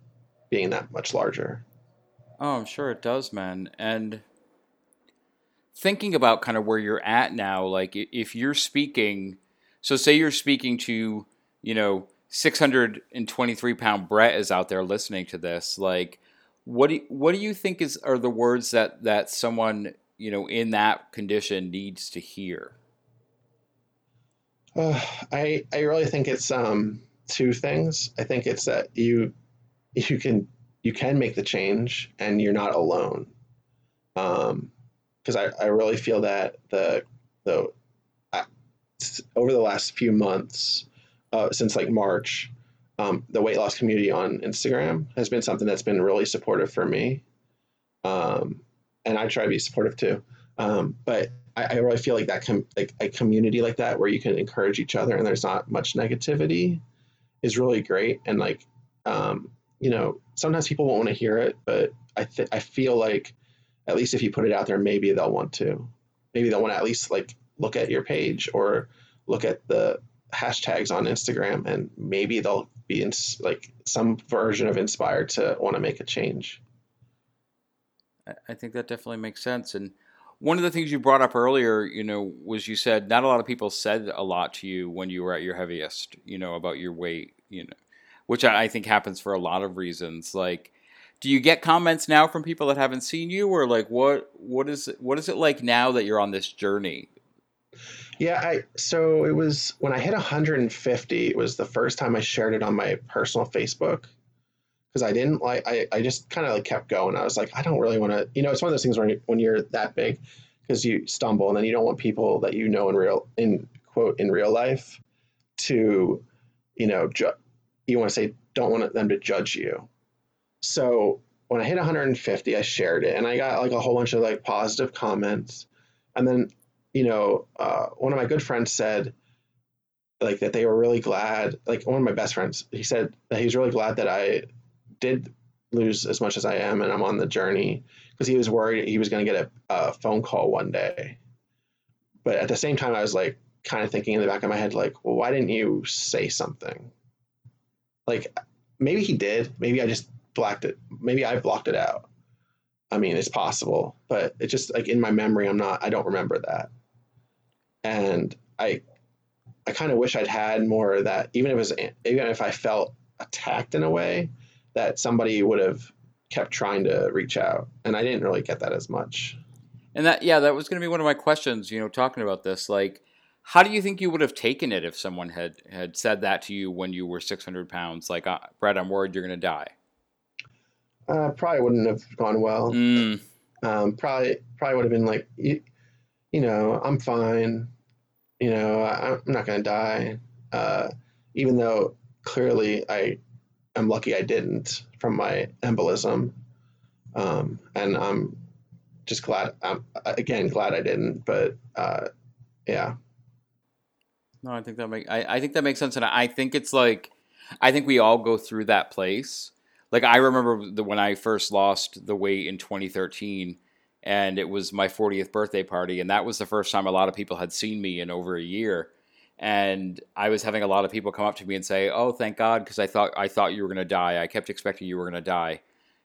being that much larger. Oh, I'm sure it does, man. And thinking about kind of where you're at now, like if you're speaking, so say you're speaking to, you know, 623 pound Brett is out there listening to this, like what do you, what do you think is are the words that that someone you know in that condition needs to hear? Uh, I I really think it's um, two things. I think it's that you you can you can make the change and you're not alone. Um, because I, I really feel that the the uh, over the last few months, uh, since like March, um, the weight loss community on Instagram has been something that's been really supportive for me. Um, and I try to be supportive too. Um, but I, I, really feel like that com- like a community like that where you can encourage each other and there's not much negativity is really great. And like, um, you know, sometimes people won't want to hear it, but I th- I feel like at least if you put it out there, maybe they'll want to. Maybe they'll want to at least like look at your page or look at the hashtags on Instagram and maybe they'll be in, like some version of inspired to want to make a change. I think that definitely makes sense. And one of the things you brought up earlier, you know, was you said not a lot of people said a lot to you when you were at your heaviest, you know, about your weight, you know, which I think happens for a lot of reasons. Like, do you get comments now from people that haven't seen you, or like, what what is it, what is it like now that you're on this journey? Yeah, I so it was when I hit 150. It was the first time I shared it on my personal Facebook because I didn't like. I I just kind of like kept going. I was like, I don't really want to. You know, it's one of those things where when you're that big, because you stumble and then you don't want people that you know in real in quote in real life to, you know, ju- you want to say don't want them to judge you. So when I hit 150, I shared it and I got like a whole bunch of like positive comments. And then you know, uh, one of my good friends said, like that they were really glad. Like one of my best friends, he said that he was really glad that I did lose as much as I am, and I'm on the journey because he was worried he was going to get a, a phone call one day. But at the same time, I was like, kind of thinking in the back of my head, like, well, why didn't you say something? Like, maybe he did. Maybe I just blacked it. Maybe I blocked it out. I mean, it's possible, but it's just like in my memory, I'm not. I don't remember that. And I, I kind of wish I'd had more of that. Even if it was, even if I felt attacked in a way, that somebody would have kept trying to reach out, and I didn't really get that as much. And that, yeah, that was going to be one of my questions. You know, talking about this, like, how do you think you would have taken it if someone had had said that to you when you were 600 pounds? Like, uh, Brett, I'm worried you're going to die. Uh, probably wouldn't have gone well. Mm. Um, probably, probably would have been like, you, you know, I'm fine. You know, I, I'm not going to die. Uh, even though clearly I am lucky I didn't from my embolism. Um, and I'm just glad, I'm again, glad I didn't, but, uh, yeah. No, I think that make I, I think that makes sense, and I think it's like I think we all go through that place. Like I remember the, when I first lost the weight in 2013, and it was my 40th birthday party, and that was the first time a lot of people had seen me in over a year. And I was having a lot of people come up to me and say, "Oh, thank God," because I thought I thought you were gonna die. I kept expecting you were gonna die,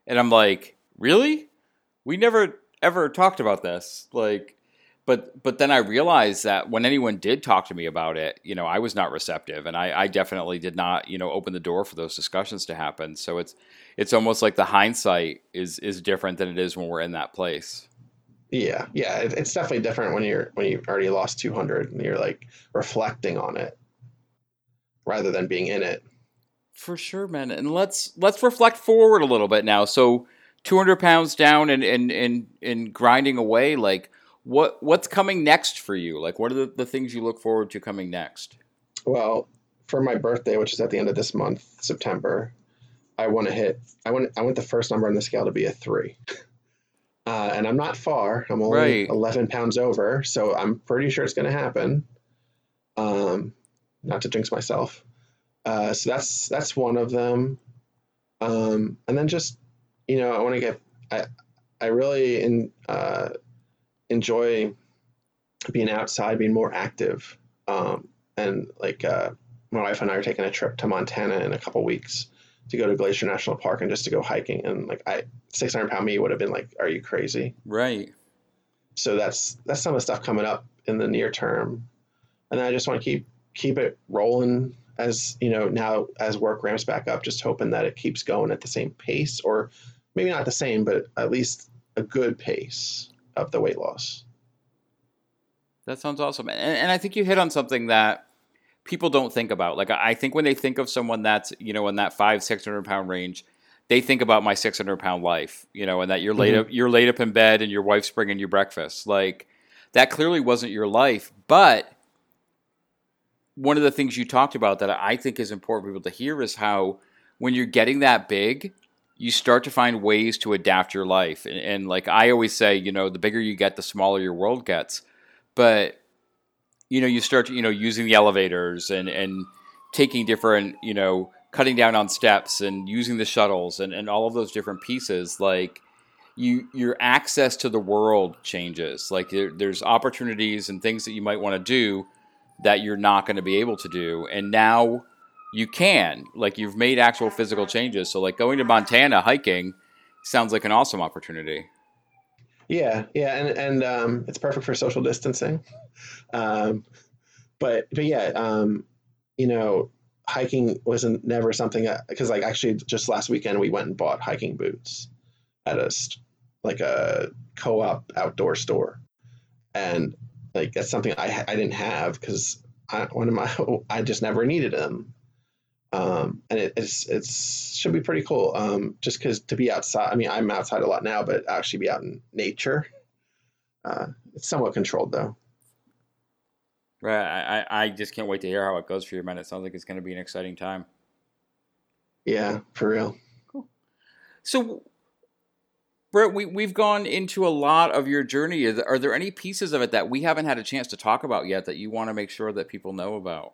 and I'm like, "Really? We never ever talked about this. Like, but but then I realized that when anyone did talk to me about it, you know, I was not receptive, and I, I definitely did not, you know, open the door for those discussions to happen. So it's it's almost like the hindsight is is different than it is when we're in that place. Yeah, yeah, it's definitely different when you're when you've already lost two hundred and you're like reflecting on it rather than being in it. For sure, man. And let's let's reflect forward a little bit now. So two hundred pounds down and and and and grinding away, like what what's coming next for you? Like, what are the, the things you look forward to coming next? Well, for my birthday, which is at the end of this month, September, I want to hit. I want. I want the first number on the scale to be a three. [laughs] Uh, and I'm not far. I'm only right. 11 pounds over, so I'm pretty sure it's going to happen. Um, not to jinx myself. Uh, so that's that's one of them. Um, and then just you know, I want to get. I I really in uh, enjoy being outside, being more active. Um, and like uh, my wife and I are taking a trip to Montana in a couple weeks to go to Glacier National Park and just to go hiking. And like I, 600 pound me would have been like, "Are you crazy?" Right. So that's that's some of the stuff coming up in the near term, and then I just want to keep keep it rolling as you know now as work ramps back up. Just hoping that it keeps going at the same pace, or maybe not the same, but at least a good pace of the weight loss. That sounds awesome. And, and I think you hit on something that people don't think about. Like, I think when they think of someone that's, you know, in that five, 600 pound range, they think about my 600 pound life, you know, and that you're laid mm-hmm. up, you're laid up in bed and your wife's bringing you breakfast. Like, that clearly wasn't your life. But one of the things you talked about that I think is important for people to hear is how when you're getting that big, you start to find ways to adapt your life. And, and, like I always say, you know, the bigger you get, the smaller your world gets. But you know, you start, you know, using the elevators and and taking different, you know, cutting down on steps and using the shuttles and, and all of those different pieces. Like you, your access to the world changes. Like there, there's opportunities and things that you might want to do that you're not going to be able to do. And now you can like you've made actual physical changes. So like going to montana hiking sounds like an awesome opportunity. Yeah yeah and and um, it's perfect for social distancing. Um, but but yeah um, you know hiking wasn't never something because like actually just last weekend we went and bought hiking boots at a like a co-op outdoor store. And like that's something i i didn't have because I, one of my [laughs] i just never needed them um, and it, it's it's should be pretty cool. Um, just because to be outside, I mean, I'm outside a lot now, but actually be out in nature, uh, it's somewhat controlled though. Right. I, I just can't wait to hear how it goes for you, man. It sounds like it's going to be an exciting time. Yeah, for real. Cool. So, Brett, we, we've gone into a lot of your journey. Are there any pieces of it that we haven't had a chance to talk about yet that you want to make sure that people know about?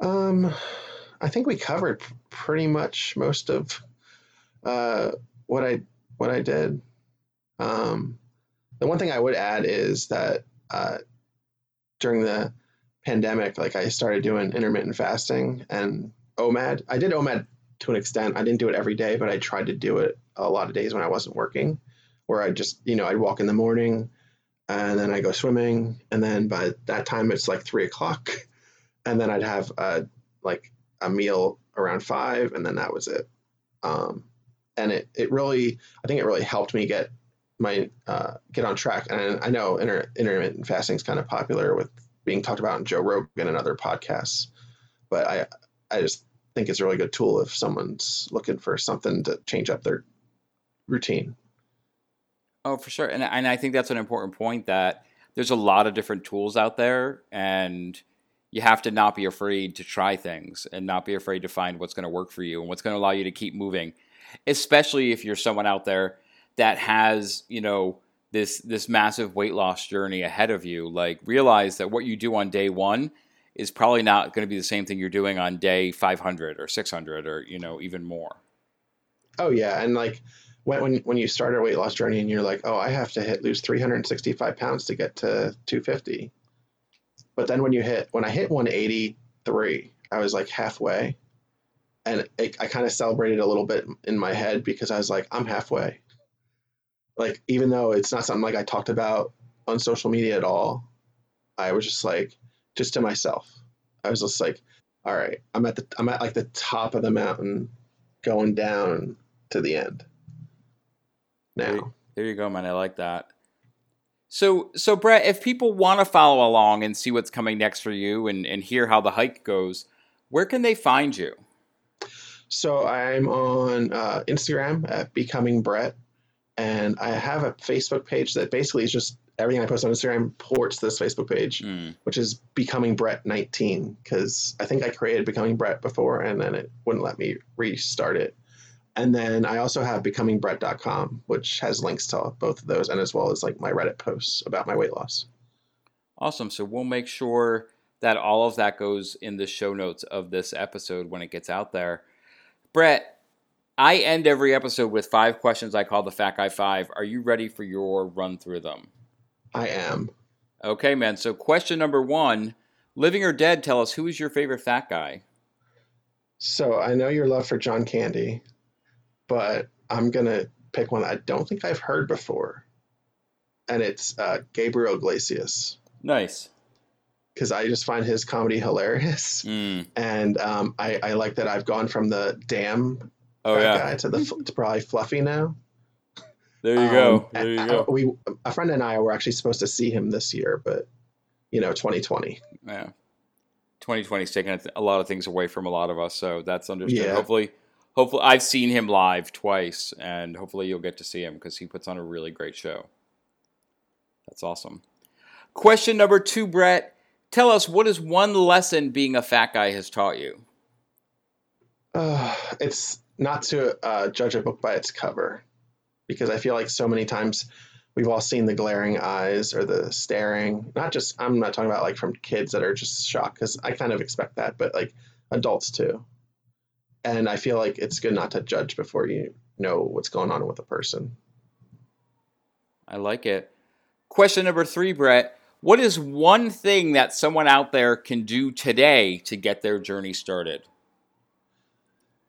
Um, I think we covered pretty much most of uh, what I what I did. Um, the one thing I would add is that uh, during the pandemic, like I started doing intermittent fasting and OMAD. I did OMAD to an extent. I didn't do it every day, but I tried to do it a lot of days when I wasn't working, where I just, you know, I'd walk in the morning and then I go swimming. And then by that time, it's like three o'clock. [laughs] And then I'd have a, like a meal around five, and then that was it. Um, and it, it really, I think it really helped me get my, uh, get on track. And I know inter, intermittent fasting is kind of popular with being talked about in Joe Rogan and other podcasts. But I I just think it's a really good tool if someone's looking for something to change up their routine. Oh, for sure. And and I think that's an important point that there's a lot of different tools out there and you have to not be afraid to try things and not be afraid to find what's going to work for you and what's going to allow you to keep moving. Especially if you're someone out there that has, you know, this this massive weight loss journey ahead of you like realize that what you do on day 1 is probably not going to be the same thing you're doing on day 500 or 600 or you know even more oh yeah and like when when, when you start a weight loss journey and you're like oh i have to hit lose 365 pounds to get to 250 but then when you hit when i hit 183 i was like halfway and it, i kind of celebrated a little bit in my head because i was like i'm halfway like even though it's not something like I talked about on social media at all, I was just like just to myself. I was just like, all right, I'm at the I'm at like the top of the mountain going down to the end. Now. There, there you go, man. I like that. So so Brett, if people want to follow along and see what's coming next for you and, and hear how the hike goes, where can they find you? So I'm on uh, Instagram at becoming Brett and I have a Facebook page that basically is just everything I post on Instagram ports this Facebook page, mm. which is Becoming Brett 19, because I think I created Becoming Brett before and then it wouldn't let me restart it. And then I also have becomingbrett.com, which has links to both of those and as well as like my Reddit posts about my weight loss. Awesome. So we'll make sure that all of that goes in the show notes of this episode when it gets out there. Brett, I end every episode with five questions I call the Fat Guy Five. Are you ready for your run through them? I am. Okay, man. So, question number one Living or dead, tell us who is your favorite fat guy? So, I know your love for John Candy, but I'm going to pick one I don't think I've heard before. And it's uh, Gabriel Iglesias. Nice. Because I just find his comedy hilarious. Mm. And um, I, I like that I've gone from the damn oh, yeah. guy to the to probably Fluffy now. There you um, go. There you go. We a friend and I were actually supposed to see him this year, but you know, 2020. Yeah. 2020's taken a lot of things away from a lot of us, so that's understood. Yeah. Hopefully, hopefully, I've seen him live twice, and hopefully, you'll get to see him because he puts on a really great show. That's awesome. Question number two, Brett. Tell us what is one lesson being a fat guy has taught you. Uh, [sighs] it's not to uh, judge a book by its cover, because I feel like so many times we've all seen the glaring eyes or the staring. Not just I'm not talking about like from kids that are just shocked because I kind of expect that, but like adults too. And I feel like it's good not to judge before you know what's going on with a person. I like it. Question number three, Brett. What is one thing that someone out there can do today to get their journey started?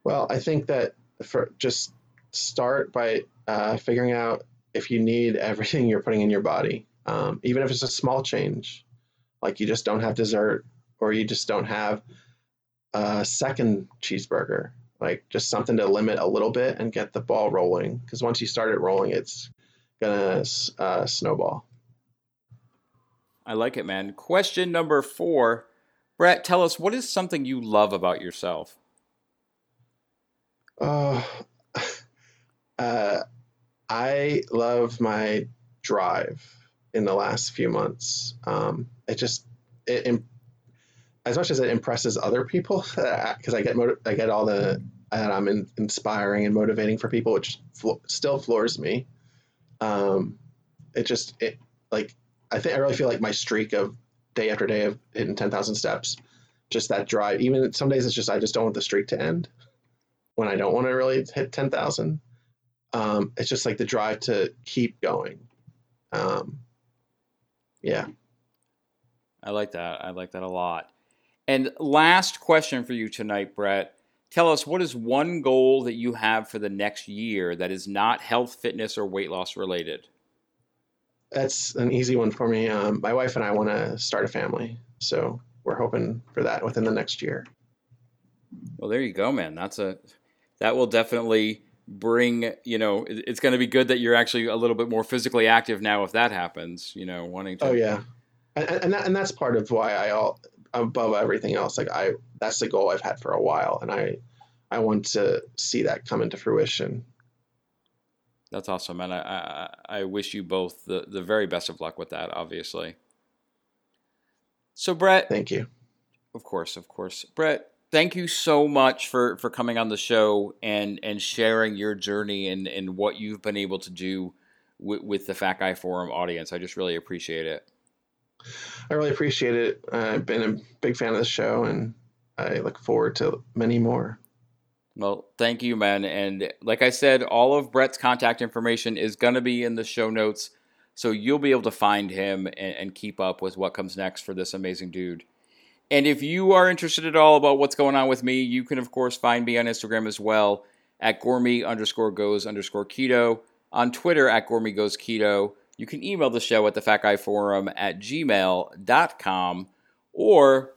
Well, I think that for just start by uh, figuring out if you need everything you're putting in your body, um, even if it's a small change, like you just don't have dessert or you just don't have a second cheeseburger, like just something to limit a little bit and get the ball rolling. Because once you start it rolling, it's gonna uh, snowball. I like it, man. Question number four, Brett. Tell us what is something you love about yourself. Uh, [laughs] uh, I love my drive in the last few months. Um, it just it, as much as it impresses other people [laughs] because I get I get all the that I'm in, inspiring and motivating for people, which flo- still floors me. Um, it just it like I think I really feel like my streak of day after day of hitting ten thousand steps, just that drive. Even some days it's just I just don't want the streak to end when I don't want to really hit 10,000. um, it's just like the drive to keep going. Um, yeah. I like that. I like that a lot. And last question for you tonight, Brett. Tell us what is one goal that you have for the next year that is not health, fitness, or weight loss related? That's an easy one for me. Um, my wife and I want to start a family, so we're hoping for that within the next year. Well, there you go, man. That's a that will definitely bring you know it's going to be good that you're actually a little bit more physically active now if that happens you know wanting to oh yeah and and, that, and that's part of why i all above everything else. Like i that's the goal i've had for a while and i i want to see that come into fruition. That's awesome and i i, I wish you both the, the very best of luck with that obviously. So brett thank you. Of course of course. Brett thank you so much for for coming on the show and and sharing your journey and and what you've been able to do with, with the Fat Guy Forum audience. I just really appreciate it. I really appreciate it. I've been a big fan of the show, and I look forward to many more. Well, thank you, man. And like I said, all of Brett's contact information is going to be in the show notes. So you'll be able to find him and, and keep up with what comes next for this amazing dude. And if you are interested at all about what's going on with me, you can, of course, find me on Instagram as well at gormy underscore goes underscore keto, on Twitter at gormy goes keto. You can email the show at the Fat Guy Forum at gmail.com. Or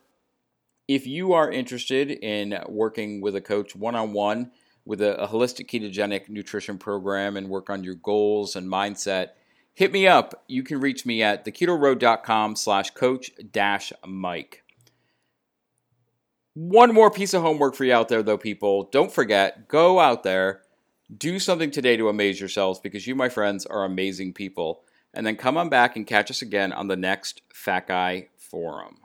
if you are interested in working with a coach one on one with a, a holistic ketogenic nutrition program and work on your goals and mindset, hit me up. You can reach me at theketoroad.com slash coach dash Mike. One more piece of homework for you out there, though, people. Don't forget, go out there, do something today to amaze yourselves because you, my friends, are amazing people. And then come on back and catch us again on the next Fat Guy Forum.